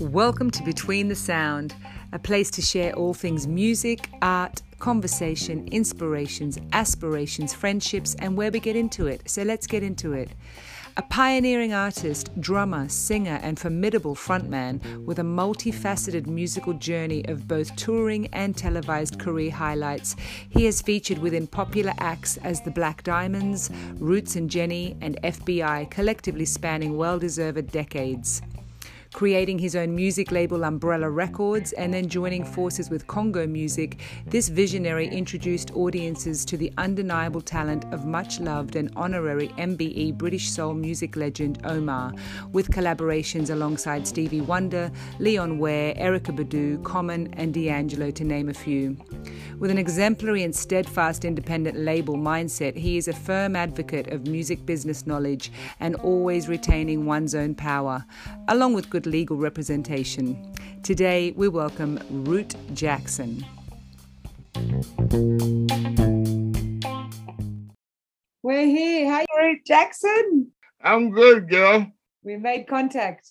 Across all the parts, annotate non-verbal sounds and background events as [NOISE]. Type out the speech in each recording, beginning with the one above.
Welcome to Between the Sound, a place to share all things music, art, conversation, inspirations, aspirations, friendships, and where we get into it. So let's get into it. A pioneering artist, drummer, singer, and formidable frontman with a multifaceted musical journey of both touring and televised career highlights, he has featured within popular acts as the Black Diamonds, Roots and Jenny, and FBI, collectively spanning well deserved decades creating his own music label Umbrella Records, and then joining forces with Congo Music, this visionary introduced audiences to the undeniable talent of much loved and honorary MBE British soul music legend Omar, with collaborations alongside Stevie Wonder, Leon Ware, Erykah Badu, Common, and D'Angelo, to name a few. With an exemplary and steadfast independent label mindset, he is a firm advocate of music business knowledge and always retaining one's own power, along with good legal representation. Today, we welcome Root Jackson. We're here. Hi, Root Jackson. I'm good, girl. We made contact.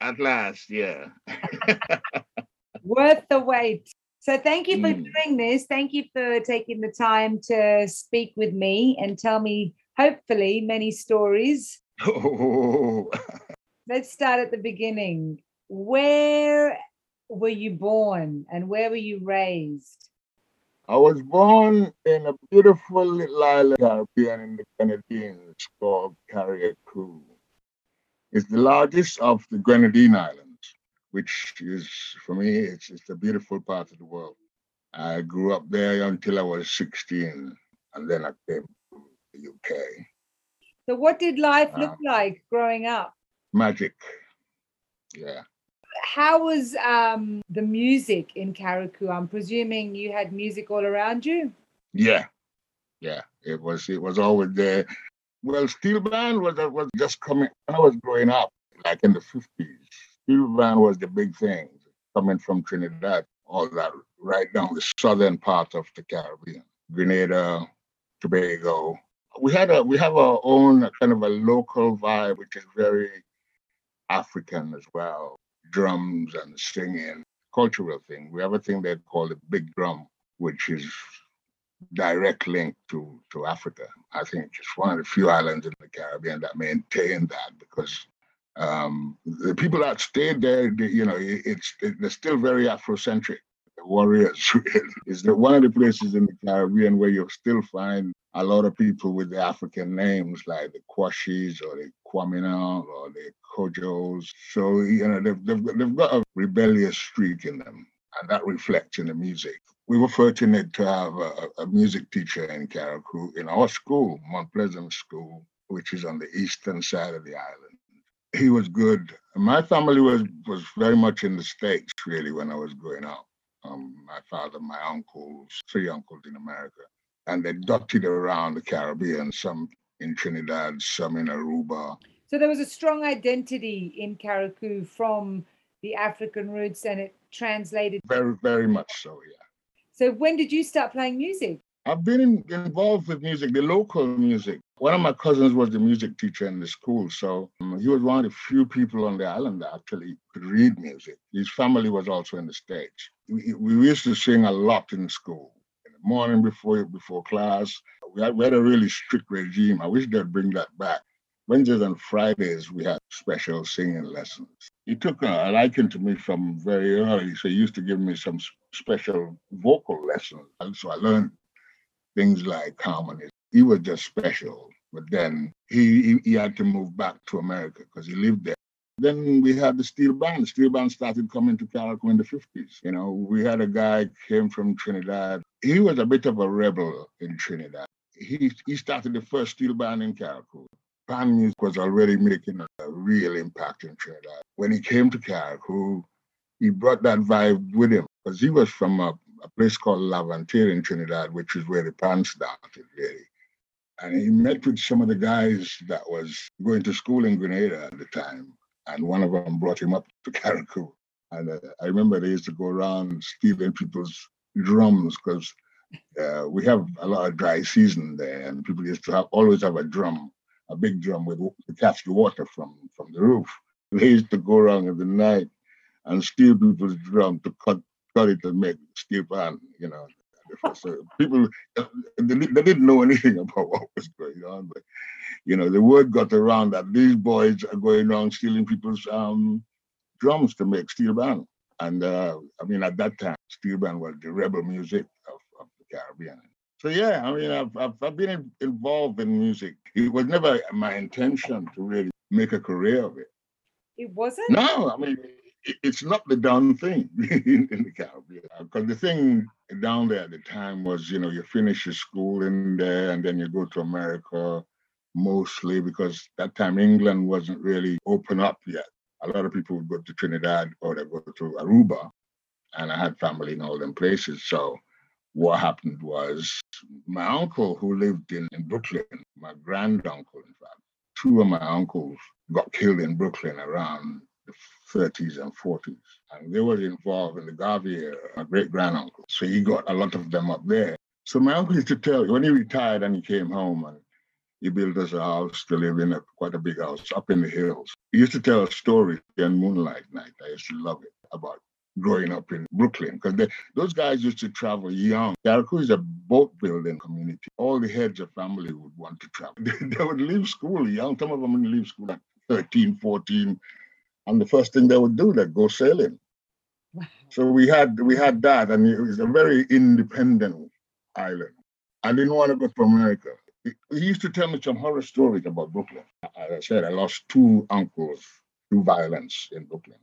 At last, yeah. [LAUGHS] Worth the wait. So thank you for mm. doing this. Thank you for taking the time to speak with me and tell me, hopefully, many stories. Oh. [LAUGHS] Let's start at the beginning. Where were you born and where were you raised? I was born in a beautiful little island Caribbean in the Grenadines called Carriacou. It's the largest of the Grenadine Islands which is for me, it's it's a beautiful part of the world. I grew up there until I was 16, and then I came to the UK. So, what did life look um, like growing up? Magic. Yeah. How was um, the music in Carriacou? I'm presuming you had music all around you. Yeah, yeah. It was it was always there. Well, steel band was was just coming when I was growing up, like in the 50s Steel band was the big thing coming from Trinidad, all that right down the southern part of the Caribbean, Grenada, Tobago. We had a we have our own kind of a local vibe, which is very African as well. Drums and singing, cultural thing. We have a thing they call the big drum, which is direct link to to Africa. I think it's one of the few islands in the Caribbean that maintain that because um, the people that stayed there, they, you know, it's they're still very Afrocentric. The Warriors [LAUGHS] is one of the places in the Caribbean where you'll still find a lot of people with the African names like the Kwashis or the Kwamina or the Kojos. So you know they've, they've, they've got a rebellious streak in them, and that reflects in the music. We were fortunate to have a, a music teacher in Carriacou in our school, Mount Pleasant School, which is on the eastern side of the island he was good. My family was was very much in the states really when I was growing up. Um, my father, my uncles, three uncles in America, and they dotted around the Caribbean. Some in Trinidad, some in Aruba. So there was a strong identity in Carriacou from the African roots, and it translated. Very, very much so. Yeah. So when did you start playing music? I've been in, involved with music, the local music. One of my cousins was the music teacher in the school, so um, he was one of the few people on the island that actually could read music. His family was also in the States. We, we used to sing a lot in school. Morning before before class, we had, we had a really strict regime. I wish they'd bring that back. Wednesdays and Fridays, we had special singing lessons. He took a liking to me from very early, so he used to give me some special vocal lessons. And so I learned things like harmony. He was just special. But then he, he, he had to move back to America because he lived there. Then we had the steel band. Steel band started coming to Carriacou in the 50s. You know, we had a guy came from Trinidad. He was a bit of a rebel in Trinidad. He, he started the first steel band in Carriacou. Band music was already making a, real impact in Trinidad. When he came to Carriacou, he brought that vibe with him because he was from a a place called Laventille in Trinidad, which is where the band started, really. And he met with some of the guys that was going to school in Grenada at the time. And one of them brought him up [LAUGHS] to Carriacou. And uh, I remember they used to go around stealing people's drums because uh, we have a lot of dry season there, and people used to have always have a drum a big drum with to catch the water from from the roof. They used to go around in the night and steal people's drum to cut cut it and make steel pan. You know, so people they, didn't know anything [LAUGHS] about what was going on, but you know the word got around that these boys are going around stealing people's um, drums to make steel band. And uh, I mean, at that time, steel band was the rebel music of, of the Caribbean. So yeah, I mean, I've, I've, I've been involved in music. It was never my intention to really make a career of it. It wasn't. No, I mean, it's not the done thing in, [LAUGHS] in the Caribbean. Uh, because the thing down there at the time was, you know, you finish your school in there and then you go to America mostly because that time England wasn't really open up yet. A lot of people would go to Trinidad or they go to Aruba, and I had family in all them places. So what happened was my uncle who lived in, in Brooklyn, my granduncle, in fact, two of my uncles got killed in Brooklyn around the 30s and 40s. And they were involved in the Garvey era, my great granduncle. So he got a lot of them up there. So my uncle used to tell, you when he retired and he came home and he built us a house to live in, a, quite a big house up in the hills. He used to tell a story on Moonlight Night. I used to love it about growing up in Brooklyn because those guys used to travel young. Carriacou is a boat building community. All the heads of family would want to travel. [LAUGHS] They, they would leave school young. Some of them would leave school at 13, 14. And the first thing they would do, they'd go sailing. Wow. So we had we had that, and it was a very independent island. I didn't want to go to America. He used to tell me some horror stories about Brooklyn. As I said, I lost two uncles through violence in Brooklyn.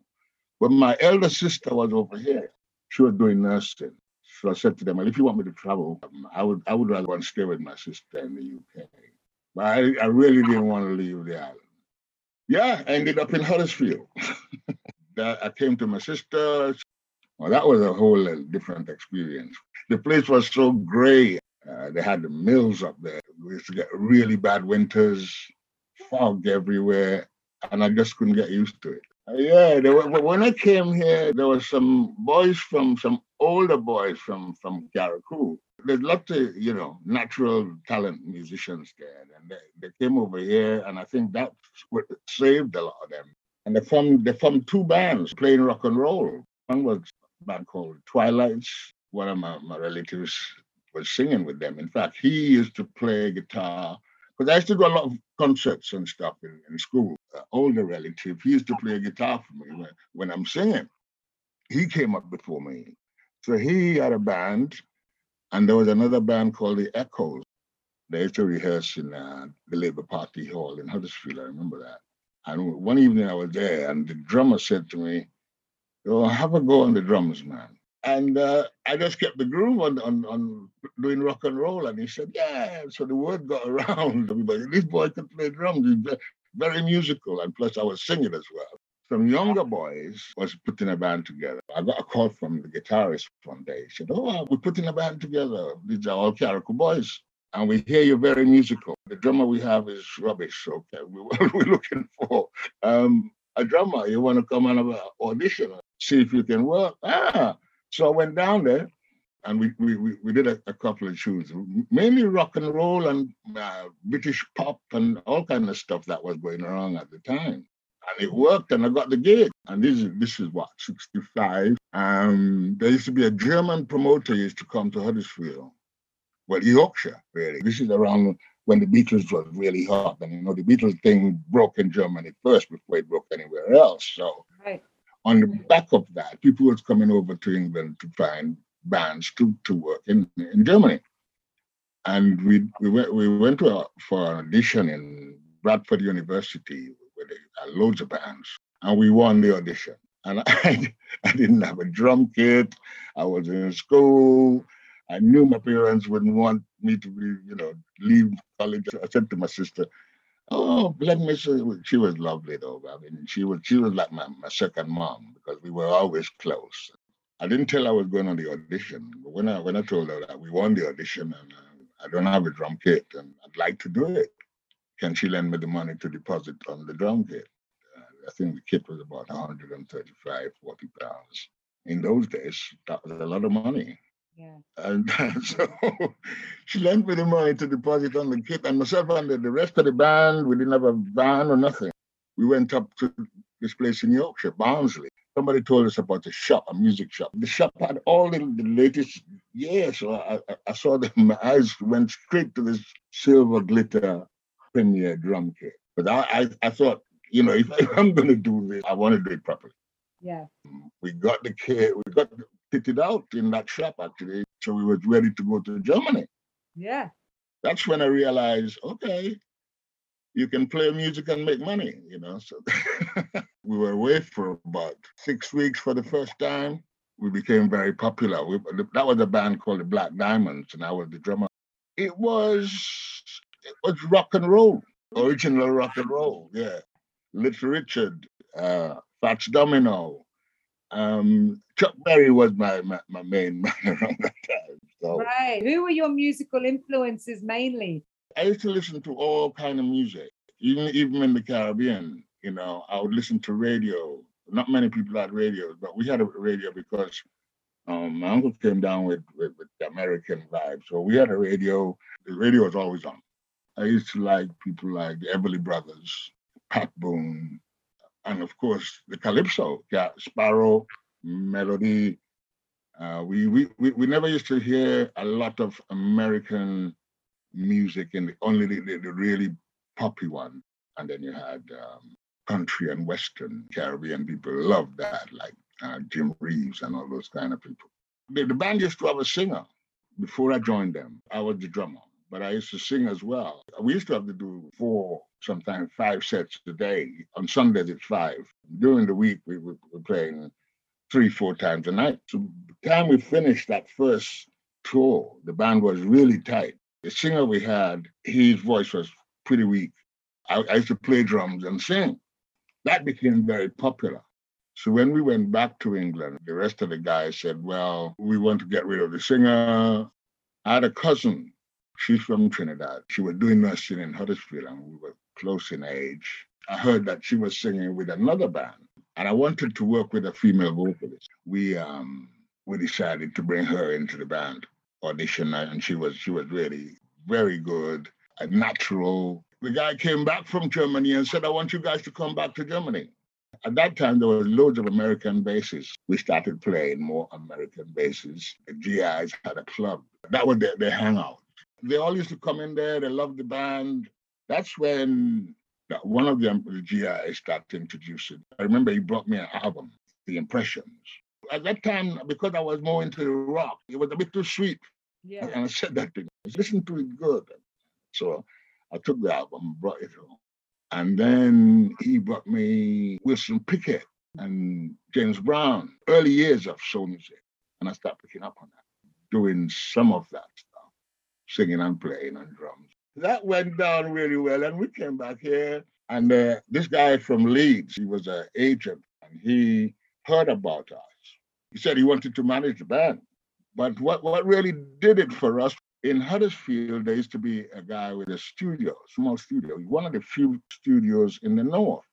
But my elder sister was over here. She was doing nursing. So I said to them, well, if you want me to travel, um, I would I would rather want to stay with my sister in the UK. But I, I really didn't want to leave the island. Yeah, I ended up in Huddersfield. [LAUGHS] I came to my sister. Well, that was a whole different experience. The place was so gray. Uh, they had the mills up there. We used to get really bad winters, fog everywhere, and I just couldn't get used to it. Yeah, were, when I came here, there were some boys from some older boys from from Carriacou. There's lots of you know natural talent musicians there, and they, they came over here, and I think that saved a lot of them. And they formed they formed two bands playing rock and roll. One was a band called Twilights. One of my, my relatives was singing with them. In fact, he used to play guitar because I used to do a lot of concerts and stuff in, in school. Uh, older relative, he used to play guitar for me when, when I'm singing. He came up before me. So he had a band, and there was another band called the Echoes. They used to rehearse in uh, the Labour Party Hall in Huddersfield. I remember that. And one evening I was there, and the drummer said to me, "Oh, have a go on the drums, man." And uh, I just kept the groove on, on, on doing rock and roll. And he said, yeah. So the word got [LAUGHS] around everybody. This boy could play drums. He's very musical. And plus I was singing as well. Some younger boys was putting a band together. I got a call from the guitarist one day. He said, oh, we're putting a band together. These are all Carriacou boys. And we hear you're very musical. The drummer we have is rubbish. Okay, we, [LAUGHS] we're looking for um, a drummer. You want to come and have an audition, see if you can work. Ah, so I went down there and we, we, we, did a, a, couple of shows, mainly rock and roll and uh, British pop and all kind of stuff that was going around at the time. And it worked and I got the gig. And this is, this is what, 65. Um, there used to be a German promoter used to come to Huddersfield. Well, Yorkshire, really. This is around when the Beatles was really hot. And, you know, the Beatles thing broke in Germany first before it broke anywhere else. So right on the back of that, people was coming over to England to find bands to, to work in, in Germany. And we we went we went to a, for an audition in Bradford University where they had loads of bands, and we won the audition. And [LAUGHS] I I didn't have a drum kit. I was in school. I knew my parents wouldn't want me to be, you know, leave college. I said to my sister, Oh, me say, she was lovely though. I mean, she was she was like my, my second mom because we were always close. I didn't tell her I was going on the audition, but when I when I told her that we won the audition and uh, I don't have a drum kit and I'd like to do it, can she lend me the money to deposit on the drum kit? Uh, I think the kit was about 135, 40 pounds. In those days, that was a lot of money. Yeah. And [LAUGHS] so she lent me the money to deposit on the kit, and myself and the, the rest of the band, we didn't have a van or nothing. We went up to this place in Yorkshire, Barnsley. Somebody told us about a shop, a music shop. The shop had all the, the latest, yeah. So I, I, I saw them, my eyes went straight to this silver glitter Premier drum kit. But I, I, I thought, you know, if, if I'm going to do this, I want to do it properly. Yeah. We got the kit, we got kitted out in that shop actually. So we were ready to go to Germany. Yeah. That's when I realized, okay, you can play music and make money, you know. So [LAUGHS] we were away for about six weeks for the first time. We became very popular. We, that was a band called the Black Diamonds, and I was the drummer. It was it was rock and roll, original rock and roll, yeah. Little Richard, uh, Fats Domino, um, Chuck Berry was my, my, my main [LAUGHS] man around that time. So. Right. Who were your musical influences mainly? I used to listen to all kind of music, even even in the Caribbean. You know, I would listen to radio. Not many people had radios, but we had a radio because um, my uncle came down with, with, with the American vibe. So we had a radio. The radio was always on. I used to like people like the Everly Brothers, Pat Boone, and of course the Calypso, yeah, Sparrow, Melody. Uh, we, we we we never used to hear a lot of American music in the only the, the, the really poppy one, and then you had um, country and western Caribbean people loved that, like uh, Jim Reeves and all those kind of people. The, the band used to have a singer before I joined them. I was the drummer, but I used to sing as well. We used to have to do four, sometimes five sets a day. On Sundays, it's five. During the week, we were, playing three, four times a night. So the time we finished that first tour, the band was really tight. The singer we had, his voice was pretty weak. I, I used to play drums and sing. That became very popular. So when we went back to England, the rest of the guys said, well, we want to get rid of the singer. I had a cousin. She's from Trinidad. She was doing nursing in Huddersfield and we were close in age. I heard that she was singing with another band and I wanted to work with a female vocalist. We um we decided to bring her into the band audition and she was she was really very good, a natural. The guy came back from Germany and said, I want you guys to come back to Germany. At that time, there were loads of American bases. We started playing more American bases. The GIs had a club. That was their, their hangout. They all used to come in there. They loved the band. That's when one of them, the GIs, started introducing. I remember he brought me an album, The Impressions. At that time, because I was more into rock, it was a bit too sweet. Yeah. And I said that to him. Listen to it good. So I took the album, brought it home. And then he brought me Wilson Pickett and James Brown, early years of soul music. And I started picking up on that, doing some of that singing and playing on drums. That went down really well. And we came back here. And uh, this guy from Leeds, he was an agent, and he heard about us. He said he wanted to manage the band. But what, what really did it for us in Huddersfield, there used to be a guy with a studio, small studio, one of the few studios in the north.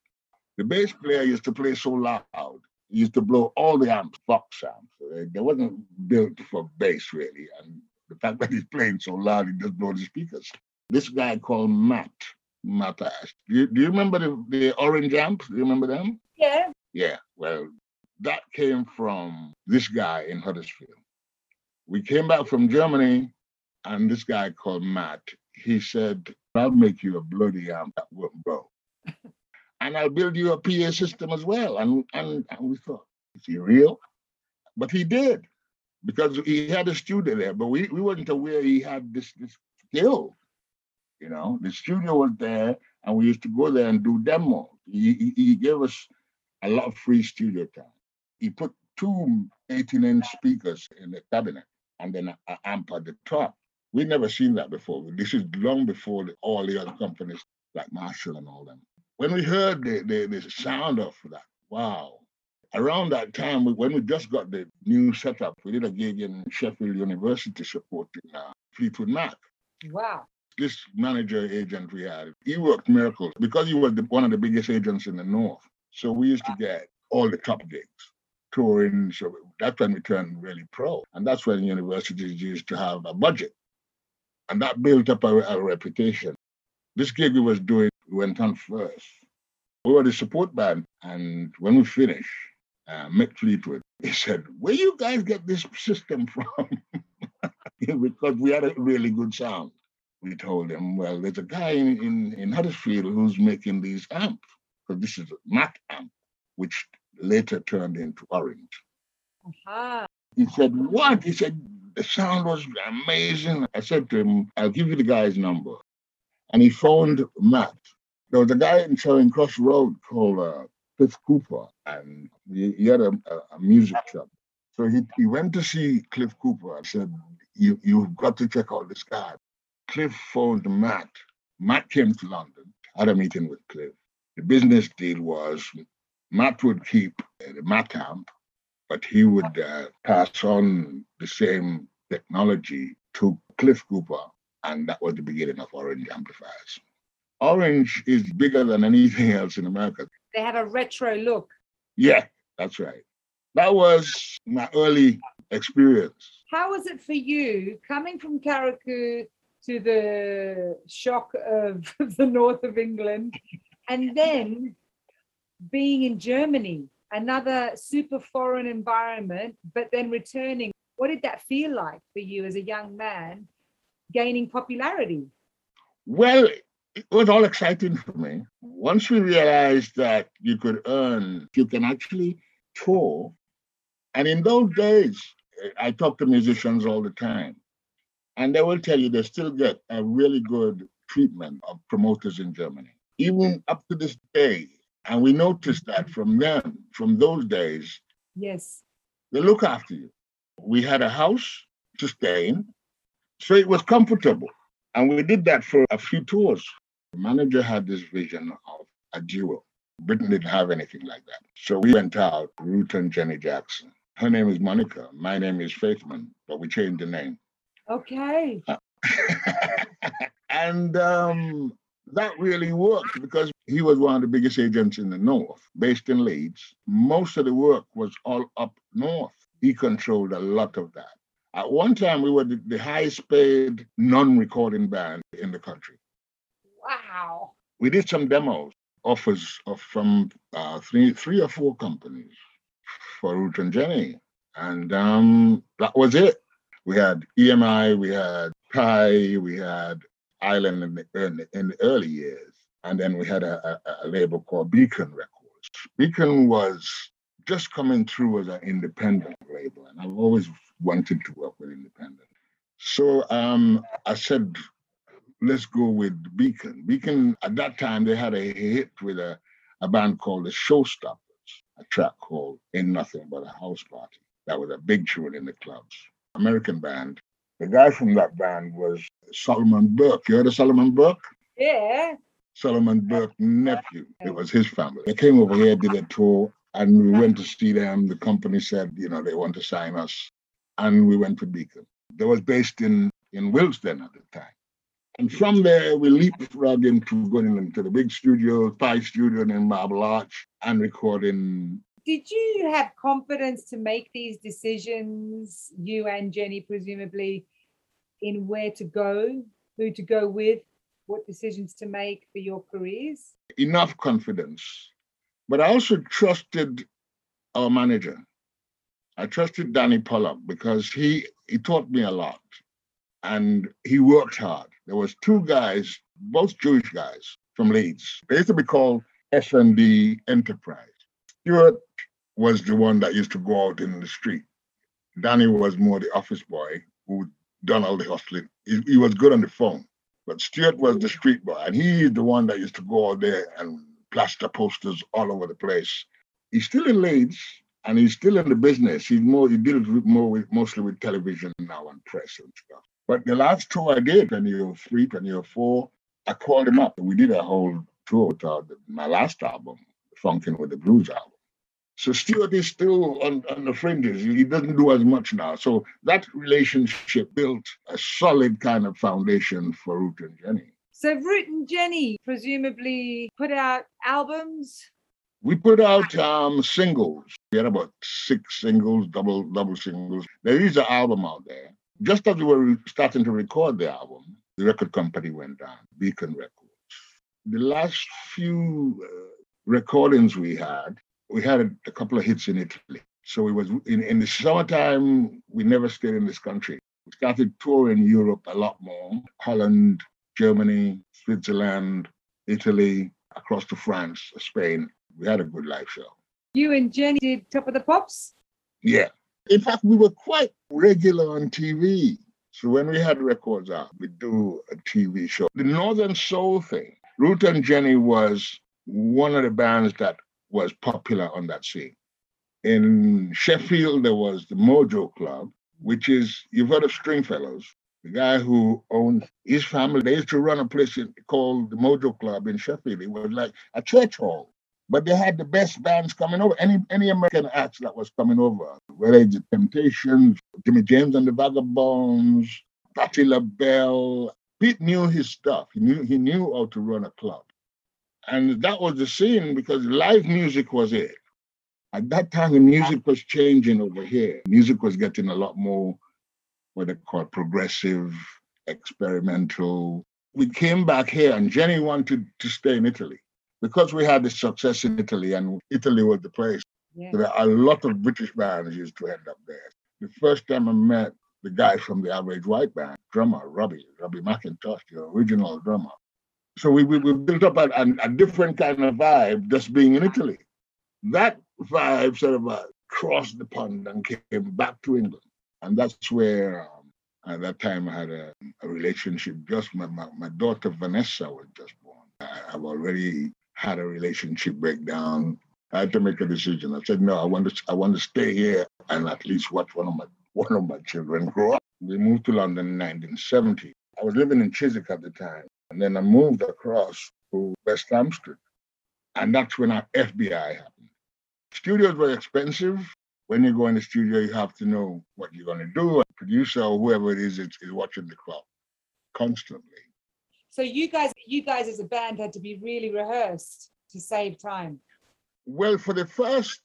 The bass player used to play so loud, he used to blow all the amps, box amps. They wasn't built for bass really. And the fact that he's playing so loud, he just blows the speakers. This guy called Matt, Matash. Do you, do you remember the, the orange amps? Do you remember them? Yeah. Yeah. Well, that came from this guy in Huddersfield. We came back from Germany, and this guy called Matt, he said, I'll make you a bloody amp that won't blow. [LAUGHS] and I'll build you a PA system as well. And, and, and we thought, is he real? But he did, because he had a studio there, but we, we weren't aware he had this, this skill. You know, the studio was there, and we used to go there and do demos. He, he, gave us a lot of free studio time. He put two 18 inch speakers in the cabinet and then an amp at the top. We'd never seen that before. This is long before the, all the other companies like Marshall and all them. When we heard the, the, the sound of that, wow. Around that time, when we just got the new setup, we did a gig in Sheffield University supporting uh, Fleetwood Mac. Wow. This manager agent we had, he worked miracles because he was the, one of the biggest agents in the North. So we used to get all the top gigs. touring. So that's when we turned really pro. And that's when universities used to have a budget. And that built up our, our reputation. This gig we was doing we went on first. We were the support band. And when we finished, uh, Mick Fleetwood, he said, Where you guys get this system from? [LAUGHS] because we had a really good sound. We told him, Well, there's a guy in, in, in Huddersfield who's making these amps. Because this is a Mac amp, which later turned into Orange. Uh-huh. He said, What? He said, The sound was amazing. I said to him, I'll give you the guy's number. And he phoned Matt. There was a guy in Charing Cross Road called uh, Cliff Cooper, and he, he had a, a, music shop. So he, he went to see Cliff Cooper and said, you, You've got to check out this guy. Cliff phoned Matt. Matt came to London, had a meeting with Cliff. The business deal was Matt would keep the Matamp, but he would uh, pass on the same technology to Cliff Cooper, and that was the beginning of Orange amplifiers. Orange is bigger than anything [LAUGHS] else in America. They have a retro look. Yeah, that's right. That was my early experience. How was it for you coming from Carriacou to the shock of [LAUGHS] the north of England and then being in Germany, another super foreign environment, but then returning? What did that feel like for you as a young man gaining popularity? Well, it was all exciting for me. Once we realized that you could earn, you can actually tour. And in those days, I talk to musicians all the time, and they will tell you they still get a really good treatment of promoters in Germany, even up to this day. And we noticed that from them, from those days. Yes. They look after you. We had a house to stay in, so it was comfortable. And we did that for a few tours. The manager had this vision of a duo. Britain didn't have anything like that. So we went out, Root and Jenny Jackson. Her name is Monica. My name is Faithman, but we changed the name. Okay. [LAUGHS] and um, that really worked because he was one of the biggest agents in the north, based in Leeds. Most of the work was all up north. He controlled a lot of that. At one time, we were the, the highest paid non recording band in the country. Wow. We did some demos, offers of, from uh, three, three or four companies for Root and Jenny. And um, that was it. We had EMI, we had Pye, we had Island in the, in the, in the early years. And then we had a, a, a, label called Beacon Records. Beacon was just coming through as an independent label. And I've always wanted to work with independent. So um, I said, let's go with Beacon. Beacon, at that time, they had a hit with a, a band called the Showstoppers, a track called Ain't Nothing But a House Party. That was a big tune in the clubs. American band. The guy from that band was Solomon Burke. You heard of Solomon Burke? Yeah. Solomon Burke nephew. It was his family. They came over here, did a tour, and we went to see them. The company said, you know, they want to sign us. And we went to Beacon. They was based in, in Willesden at the time. And from there, we leapfrogged into going into the big studio, Pye Studio in Marble Arch, and recording. Did you have confidence to make these decisions, you and Jenny, presumably, in where to go, who to go with, what decisions to make for your careers? Enough confidence. But I also trusted our manager. I trusted Danny Pollock because he he taught me a lot and he worked hard. There was two guys, both Jewish guys from Leeds. They used to be called S&D Enterprise. Stuart was the one that used to go out in the street. Danny was more the office boy who done all the hustling. He, he was good on the phone, but Stuart was the street boy, and he's the one that used to go out there and plaster posters all over the place. He's still in Leeds, and he's still in the business. He's more he deals with more with mostly with television now and press and stuff. But the last tour I did, 2003, 2004, I called him up. We did a whole tour with uh, my last album, Funkin' with the Blues album. So Stuart is still on, on the fringes. He doesn't do as much now. So that relationship built a solid kind of foundation for Root and Jenny. So Root and Jenny presumably put out albums We put out um, singles. We had about six singles, double double singles. There is an album out there. Just as we were starting to record the album, the record company went down, Beacon Records. The last few uh, recordings we had, we had a, couple of hits in Italy. So it was in, in the summertime, we never stayed in this country. We started touring Europe a lot more Holland, Germany, Switzerland, Italy, across to France, Spain. We had a good live show. You and Jenny did Top of the Pops? Yeah. In fact, we were quite regular on TV. So when we had records out, we'd do a TV show. The Northern Soul thing, Root and Jenny was one of the bands that was popular on that scene. In Sheffield, there was the Mojo Club, which is, you've heard of Stringfellows, the guy who owns his family. They used to run a place called the Mojo Club in Sheffield. It was like a church hall, but they had the best bands coming over. Any any American acts that was coming over, whether it's the Temptations, Jimmy James and the Vagabonds, Patti LaBelle. Pete knew his stuff. He knew he knew how to run a club, and that was the scene because live music was it. At that time, the music was changing over here. Music was getting a lot more what they call progressive, experimental. We came back here, and Jenny wanted to stay in Italy because we had the success in Italy, and Italy was the place. Yeah. There are a lot of British bands used to end up there. The first time I met the guy from the Average White Band, drummer Robbie, Robbie McIntosh, the original drummer. So we, we, we built up a, a, a different kind of vibe just being in Italy. That vibe sort of uh, crossed the pond and came back to England. And that's where, um, at that time, I had a, a relationship. Just my, my, my, daughter Vanessa was just born. I, I've already had a relationship breakdown. I had to make a decision. I said, no, I want to, I want to stay here and at least watch one of my one of my children grow up. We moved to London in 1970. I was living in Chiswick at the time, and then I moved across to West Hampstead, and that's when our FBI happened. Studios were expensive. When you go in the studio, you have to know what you're going to do. A producer or whoever it is, is, is watching the clock constantly. So you guys, you guys as a band had to be really rehearsed to save time. Well, for the first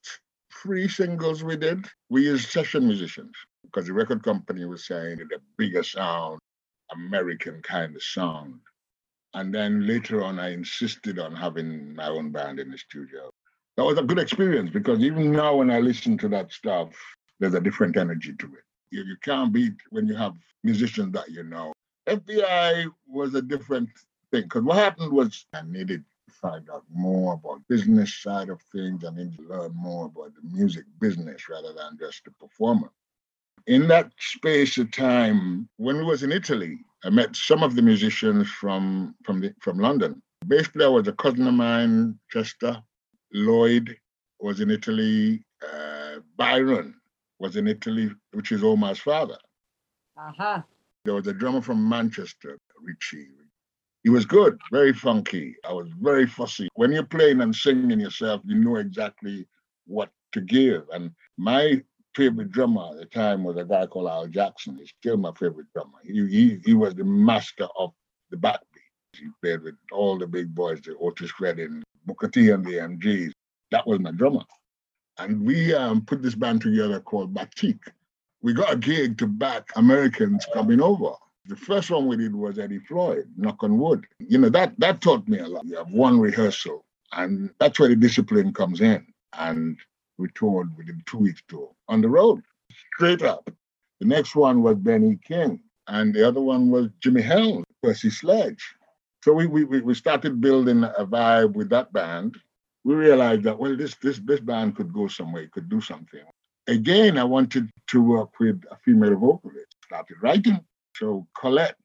three singles we did, we used session musicians because the record company was saying the bigger sound, American kind of sound. And then later on, I insisted on having my own band in the studio that was a good experience because even now when I listen to that stuff, there's a different energy to it. You, you can't beat when you have musicians that you know. FBI was a different thing because what happened was I needed to find out more about business side of things. I needed to learn more about the music business rather than just the performer. In that space of time, when we was in Italy, I met some of the musicians from from the, from London. Bass player was a cousin of mine, Chester, Lloyd was in Italy. Uh, Byron was in Italy, which is Omar's father. Uh-huh. There was a drummer from Manchester, Richie. He was good, very funky. I was very fussy. When you're playing and singing yourself, you know exactly what to give. And my favorite drummer at the time was a guy called Al Jackson. He's still my favorite drummer. He, he, he was the master of the backbeat. He played with all the big boys, the Otis Redding, Booker T and the MGs. That was my drummer. And we um, put this band together called Batik. We got a gig to back Americans coming over. The first one we did was Eddie Floyd, Knock on Wood. You know, that that taught me a lot. You have one rehearsal, and that's where the discipline comes in. And we toured, within two weeks tour on the road, straight up. The next one was Benny King, and the other one was Jimmy Helms, Percy Sledge. So we, we, we started building a vibe with that band. We realized that, well, this, this, this band could go somewhere, could do something. Again, I wanted to work with a female vocalist. Started writing. So Colette,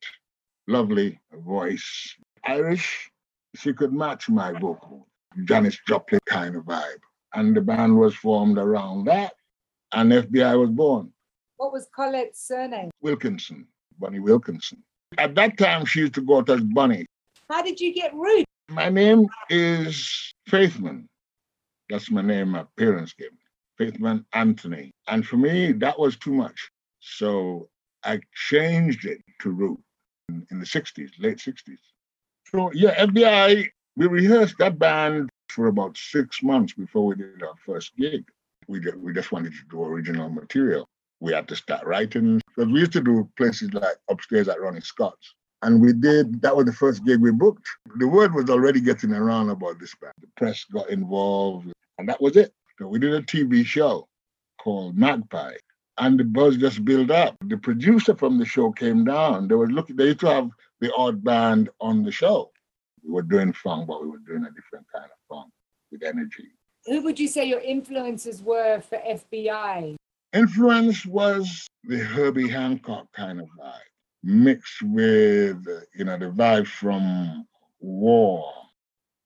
lovely voice, Irish, she could match my vocal, Janis Joplin kind of vibe. And the band was formed around that, and FBI was born. What was Colette's surname? Wilkinson, Bunny Wilkinson. At that time, she used to go out as Bunny. How did you get Root? My name is Faithman. That's my name my parents gave me. Faithman Anthony. And for me, that was too much. So I changed it to Root in, in the 60s, late 60s. So yeah, FBI, we rehearsed that band for about six months before we did our first gig. We, we just wanted to do original material. We had to start writing because we used to do places like upstairs at Ronnie Scott's. And we did, that was the first gig we booked. The word was already getting around about this band. The press got involved, and that was it. So we did a TV show called Magpie, and the buzz just built up. The producer from the show came down. They were looking, they used to have the odd band on the show. We were doing funk, but we were doing a different kind of funk with energy. Who would you say your influences were for FBI? Influence was the Herbie Hancock kind of vibe mixed with, you know, the vibe from war.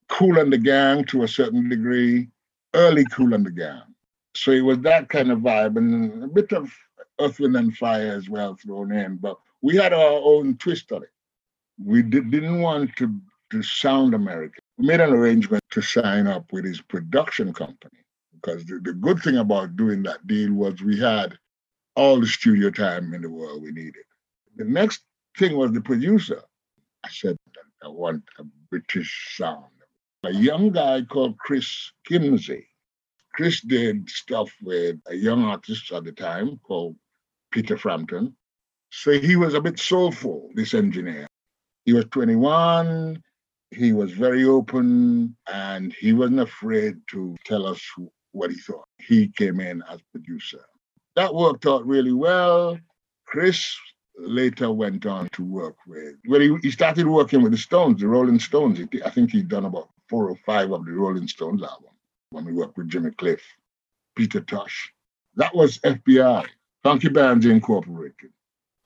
Kool and the Gang to a certain degree, early Kool the So it was that kind of vibe and a bit of Earth, Wind and Fire as well thrown in. But we had our own twist on it. We did, didn't want to, to sound American. We made an arrangement to sign up with his production company because the, the good thing about doing that deal was we had all the studio time in the world we needed. The next thing was the producer. I said, I want a British sound. A young guy called Chris Kimsey. Chris did stuff with a young artist at the time called Peter Frampton. So he was a bit soulful, this engineer. He was 21, he was very open, and he wasn't afraid to tell us what he thought. He came in as producer. That worked out really well. Chris later went on to work with. Well, he, he started working with the Stones, the Rolling Stones. I think he'd done about four or five of the Rolling Stones album when we worked with Jimmy Cliff, Peter Tosh. That was FBI, Funky Bands Incorporated.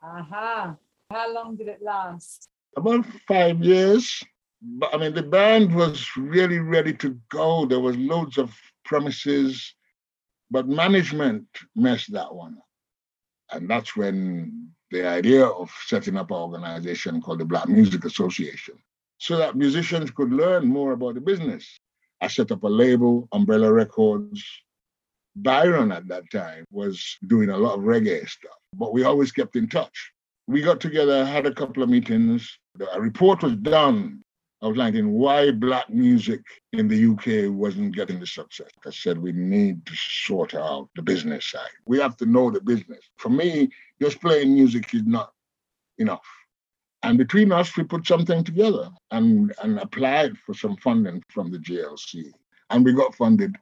Aha. Uh-huh. How long did it last? About five years. But I mean, the band was really ready to go. There was loads of promises, but management messed that one up. And that's when the idea of setting up an organization called the Black Music Association so that musicians could learn more about the business. I set up a label, Umbrella Records. Byron at that time was doing a lot of reggae stuff, but we always kept in touch. We got together, had a couple of meetings. A report was done outlining why black music in the UK wasn't getting the success. I said we need to sort out the business side. We have to know the business. For me, just playing music is not enough. And between us, we put something together and, and applied for some funding from the GLC. And we got funded.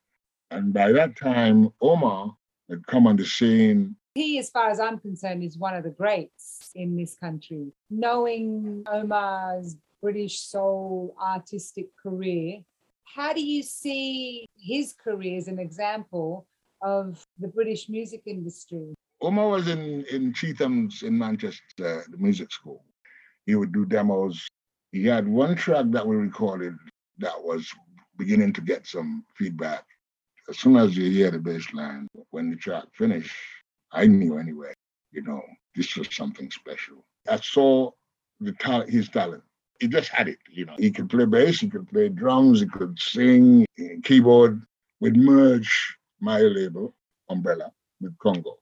And by that time, Omar had come on the scene. He, as far as I'm concerned, is one of the greats in this country. Knowing Omar's British soul artistic career. How do you see his career as an example of the British music industry? Omar was in, in Chetham's in Manchester, the music school. He would do demos. He had one track that we recorded that was beginning to get some feedback. As soon as you hear the bass line, when the track finished, I knew anyway, you know, this was something special. I saw the talent, his talent he just had it. You know, he could play bass, he could play drums, he could sing, keyboard. We'd merge my label, Umbrella, with Congo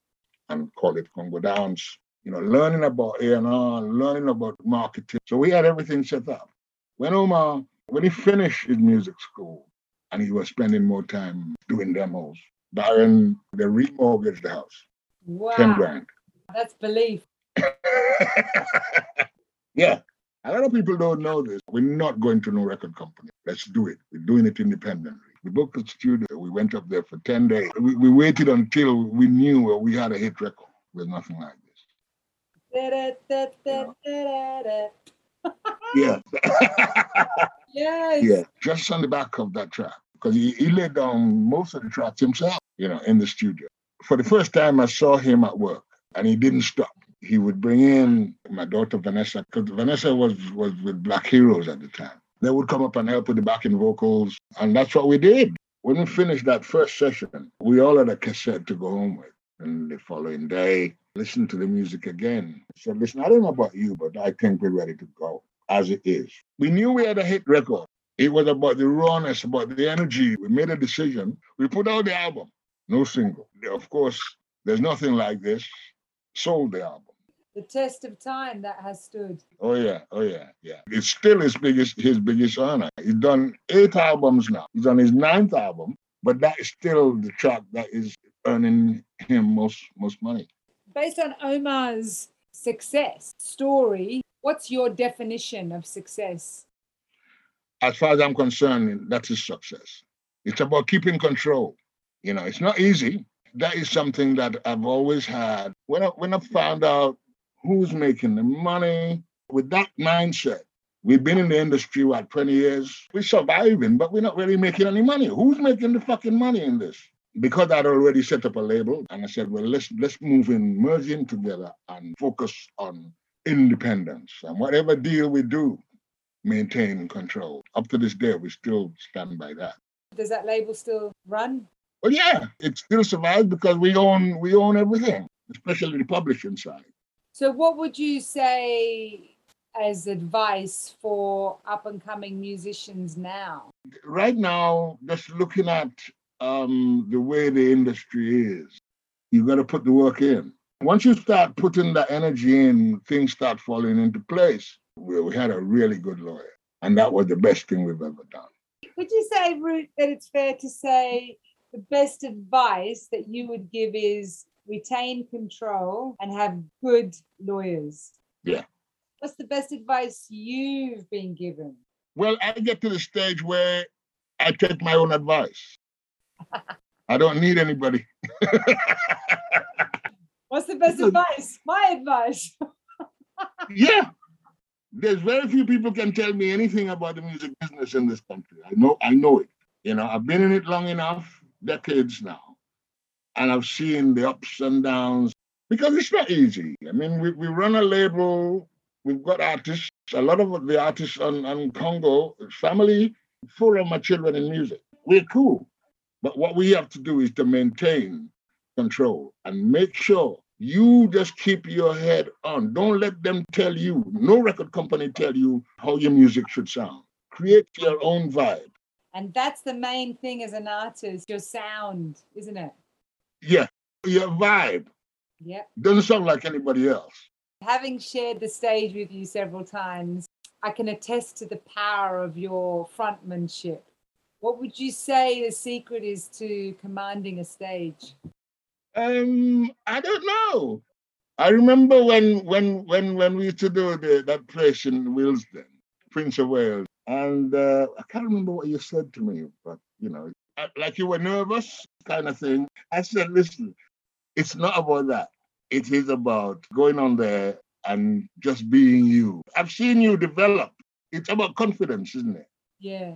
and call it Congo Dance. You know, learning about A&R, learning about marketing. So we had everything set up. When Omar, when he finished his music school and he was spending more time doing demos, Byron, they remortgaged the house. Wow. 10 grand. That's belief. [LAUGHS] yeah. A lot of people don't know this. We're not going to no record company. Let's do it. We're doing it independently. We booked a studio. We went up there for 10 days. We, we waited until we knew we had a hit record with nothing like. Yeah. yes. Yeah. Just on the back of that track. Because he, he laid down most of the tracks himself, you know, in the studio. For the first time, I saw him at work and he didn't stop he would bring in my daughter Vanessa, because Vanessa was was with Black Heroes at the time. They would come up and help with the backing vocals, and that's what we did. When we finished that first session, we all had a cassette to go home with. And the following day, listen to the music again. Said, listen, I don't know about you, but I think we're ready to go as it is. We knew we had a hit record. It was about the rawness, about the energy. We made a decision. We put out the album, no single. Of course, there's nothing like this. Sold the album. The test of time that has stood. Oh yeah, oh yeah, yeah. It's still his biggest his biggest honor. He's done eight albums now. He's on his ninth album, but that is still the track that is earning him most most money. Based on Omar's success story, what's your definition of success? As far as I'm concerned, that is success. It's about keeping control. You know, it's not easy. That is something that I've always had. When I, when I found out who's making the money, with that mindset, we've been in the industry, what, 20 years? We're surviving, but we're not really making any money. Who's making the fucking money in this? Because I'd already set up a label, and I said, well, let's let's move in, merge in together and focus on independence. And whatever deal we do, maintain control. Up to this day, we still stand by that. Does that label still run? Well, yeah, it still survives because we own we own everything, especially the publishing side. So, what would you say as advice for up and coming musicians now? Right now, just looking at um, the way the industry is, you got to put the work in. Once you start putting the energy in, things start falling into place. We, we had a really good lawyer, and that was the best thing we've ever done. Would you say, Root, that it's fair to say the best advice that you would give is retain control and have good lawyers? Yeah. What's the best advice you've been given? Well, I get to the stage where I take my own advice. I don't need anybody. [LAUGHS] What's the best advice? My advice. [LAUGHS] yeah, there's very few people can tell me anything about the music business in this country. I know, I know it. You know, I've been in it long enough, decades now, and I've seen the ups and downs because it's not easy. I mean, we, we run a label, we've got artists. A lot of the artists on, on Congo, family, full of my children in music. We're cool. But what we have to do is to maintain control and make sure you just keep your head on. Don't let them tell you, no record company tell you how your music should sound. Create your own vibe. And that's the main thing as an artist, your sound, isn't it? Yeah, your vibe. Yeah. Doesn't sound like anybody else. Having shared the stage with you several times, I can attest to the power of your frontmanship. What would you say the secret is to commanding a stage? Um, I don't know. I remember when when when when we used to do the, that place in Willesden, Prince of Wales, and uh, I can't remember what you said to me, but you know, like you were nervous, kind of thing. I said, listen, it's not about that. It is about going on there and just being you. I've seen you develop. It's about confidence, isn't it? Yeah.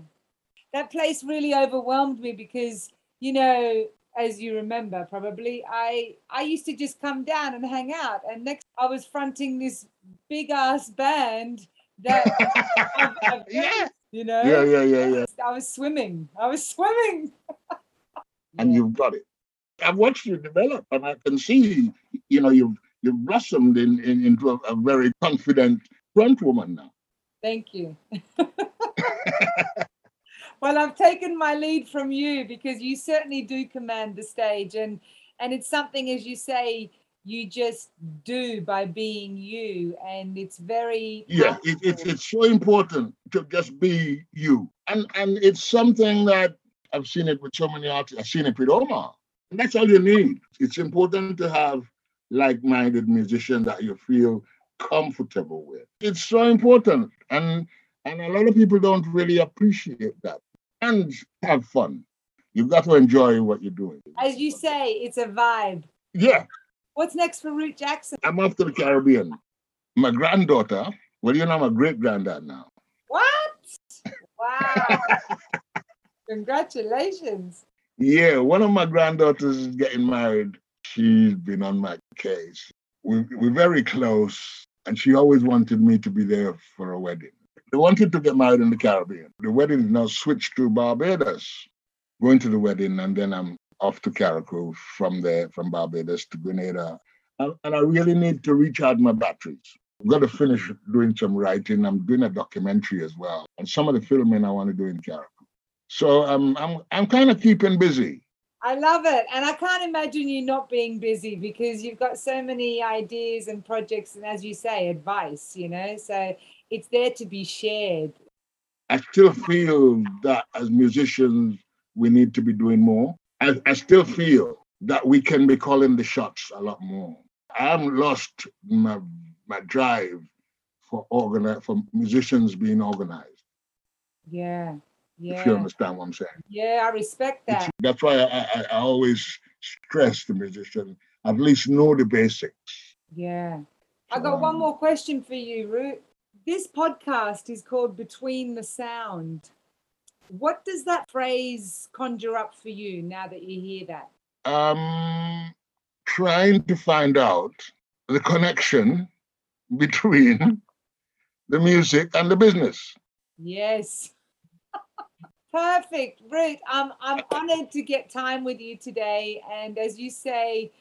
That place really overwhelmed me because, you know, as you remember probably i i used to just come down and hang out. And next i was fronting this big ass band that [LAUGHS] I've, I've yeah. you know? Yeah yeah yeah yeah. I was swimming. I was swimming. And you've got it. I've watched you develop and i can see you know you've you've blossomed in, in into a, a very confident front woman now. Thank you [LAUGHS] well, I've taken my lead from you because you certainly do command the stage, and and it's something, as you say, you just do by being you, and it's very yeah. It, it's it's so important to just be you, and and it's something that I've seen it with so many artists. I've seen it with Omar, and that's all you need. It's important to have like-minded musicians that you feel comfortable with. It's so important, and and a lot of people don't really appreciate that and have fun. You've got to enjoy what you're doing. As you say, it's a vibe. Yeah. What's next for Root Jackson? I'm off to the Caribbean. My granddaughter, well, you know, I'm a great granddad now. What? Wow. [LAUGHS] Congratulations. Yeah, one of my granddaughters is getting married. She's been on my case. We, we're very close, and she always wanted me to be there for a wedding. They wanted to get married in the Caribbean. The wedding is now switched to Barbados. Going to the wedding, and then I'm off to Carriacou from there, from Barbados to Grenada. And, and I really need to recharge my batteries. I've got to finish doing some writing. I'm doing a documentary as well. And some of the filming I want to do in Carriacou. So um, I'm I'm kind of keeping busy. I love it. And I can't imagine you not being busy because you've got so many ideas and projects and as you say, advice, you know. So it's there to be shared. I still feel that as musicians we need to be doing more. I, I still feel that we can be calling the shots a lot more. I haven't lost my my drive for organize for musicians being organized. Yeah. Yeah. If you understand what I'm saying. Yeah, I respect that. It's, that's why I, I, I always stress the musician at least know the basics. Yeah. I got one um, more question for you, Root. This podcast is called Between the Sound. What does that phrase conjure up for you now that you hear that? Um, trying to find out the connection between the music and the business. Yes. [LAUGHS] Perfect, Root. Um, I'm honored to get time with you today. And as you say,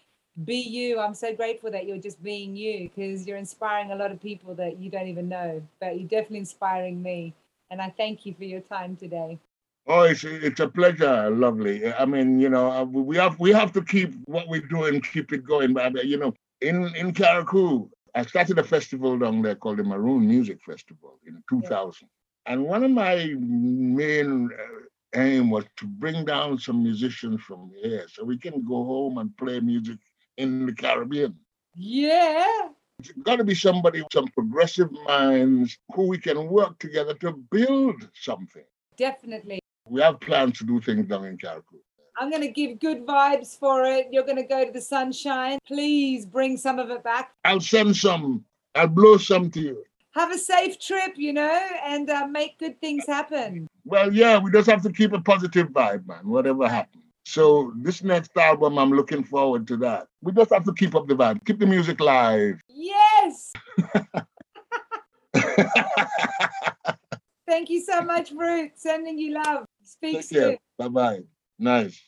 be you. I'm so grateful that you're just being you because you're inspiring a lot of people that you don't even know, but you're definitely inspiring me. And I thank you for your time today. Oh, it's it's a pleasure, lovely. I mean, you know, uh, we have we have to keep what we're doing, keep it going. But you know, in in Carriacou, I started a festival down there called the Maroon Music Festival in 2000. Yeah. And one of my main uh, aim was to bring down some musicians from here so we can go home and play music in the Caribbean. Yeah. It's got to be somebody with some progressive minds who we can work together to build something. Definitely we have plans to do things down in Carriacou. I'm going to give good vibes for it. You're going to go to the sunshine. Please bring some of it back. I'll send some. I'll blow some to you. Have a safe trip, you know, and uh, make good things happen. Well, yeah, we just have to keep a positive vibe, man, whatever happens. So this next album, I'm looking forward to that. We just have to keep up the vibe, keep the music live. Yes. [LAUGHS] Thank you so much, Root. Sending you love. Speak Take soon. Bye bye. Nice.